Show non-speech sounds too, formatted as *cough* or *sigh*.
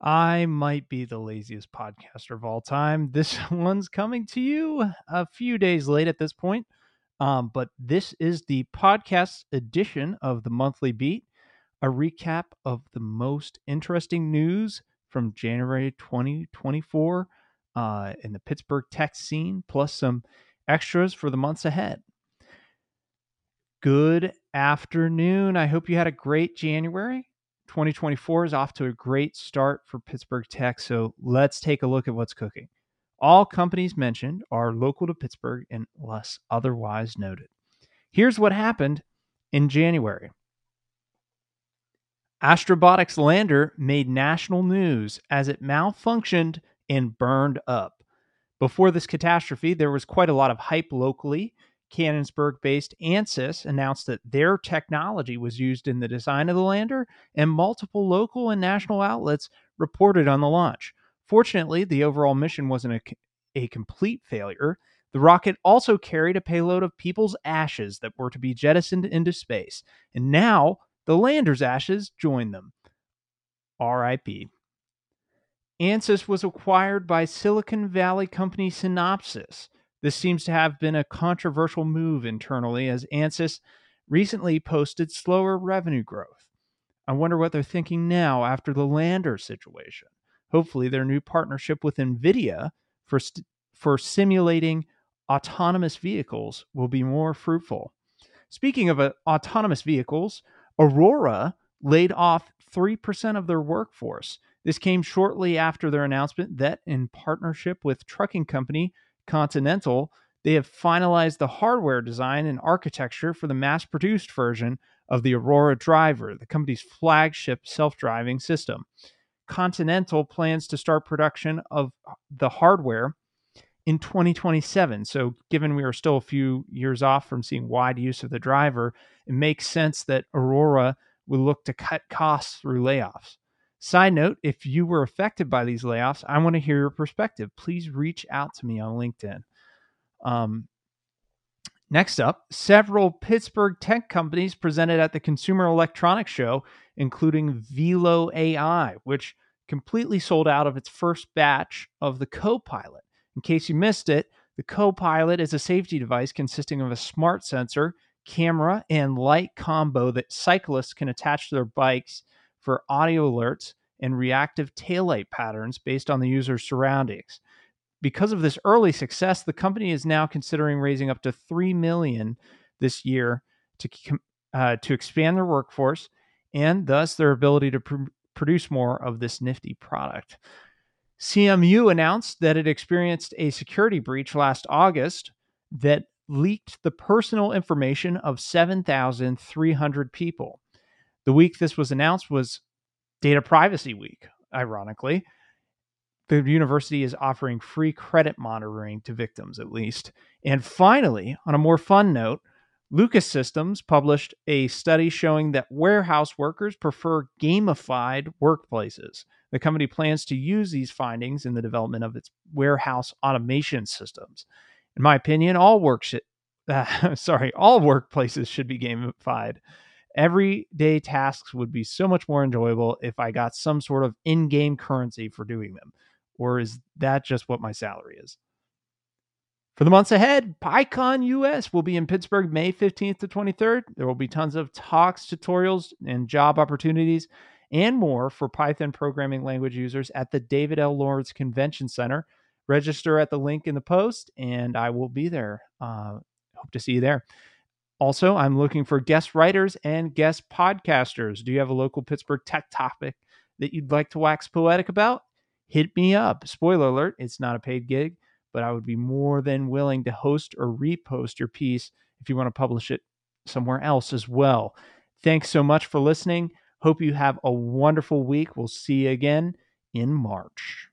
I might be the laziest podcaster of all time. This *laughs* one's coming to you a few days late at this point. Um, but this is the podcast edition of the Monthly Beat, a recap of the most interesting news from January 2024 uh, in the Pittsburgh tech scene, plus some extras for the months ahead. Good afternoon. I hope you had a great January. 2024 is off to a great start for Pittsburgh Tech, so let's take a look at what's cooking. All companies mentioned are local to Pittsburgh unless otherwise noted. Here's what happened in January. Astrobotic's lander made national news as it malfunctioned and burned up. Before this catastrophe, there was quite a lot of hype locally Canonsburg based ANSYS announced that their technology was used in the design of the lander, and multiple local and national outlets reported on the launch. Fortunately, the overall mission wasn't a, a complete failure. The rocket also carried a payload of people's ashes that were to be jettisoned into space, and now the lander's ashes join them. RIP. ANSYS was acquired by Silicon Valley company Synopsys. This seems to have been a controversial move internally as ANSYS recently posted slower revenue growth. I wonder what they're thinking now after the lander situation. Hopefully, their new partnership with NVIDIA for, st- for simulating autonomous vehicles will be more fruitful. Speaking of uh, autonomous vehicles, Aurora laid off 3% of their workforce. This came shortly after their announcement that, in partnership with trucking company Continental, they have finalized the hardware design and architecture for the mass produced version of the Aurora Driver, the company's flagship self driving system. Continental plans to start production of the hardware in 2027. So, given we are still a few years off from seeing wide use of the driver, it makes sense that Aurora will look to cut costs through layoffs. Side note if you were affected by these layoffs, I want to hear your perspective. Please reach out to me on LinkedIn. Um, next up, several Pittsburgh tech companies presented at the Consumer Electronics Show, including Velo AI, which completely sold out of its first batch of the Copilot. In case you missed it, the Copilot is a safety device consisting of a smart sensor, camera, and light combo that cyclists can attach to their bikes for audio alerts and reactive taillight patterns based on the user's surroundings. Because of this early success, the company is now considering raising up to 3 million this year to uh, to expand their workforce and thus their ability to pr- produce more of this nifty product. CMU announced that it experienced a security breach last August that leaked the personal information of 7,300 people. The week this was announced was Data Privacy Week, ironically. The university is offering free credit monitoring to victims, at least. And finally, on a more fun note, Lucas Systems published a study showing that warehouse workers prefer gamified workplaces. The company plans to use these findings in the development of its warehouse automation systems. In my opinion, all work sh- *laughs* uh, sorry, all workplaces should be gamified everyday tasks would be so much more enjoyable if I got some sort of in game currency for doing them. Or is that just what my salary is? For the months ahead, PyCon US will be in Pittsburgh May 15th to 23rd. There will be tons of talks, tutorials, and job opportunities and more for Python programming language users at the David L. Lawrence Convention Center. Register at the link in the post, and I will be there. Uh, hope to see you there. Also, I'm looking for guest writers and guest podcasters. Do you have a local Pittsburgh tech topic that you'd like to wax poetic about? Hit me up. Spoiler alert, it's not a paid gig, but I would be more than willing to host or repost your piece if you want to publish it somewhere else as well. Thanks so much for listening. Hope you have a wonderful week. We'll see you again in March.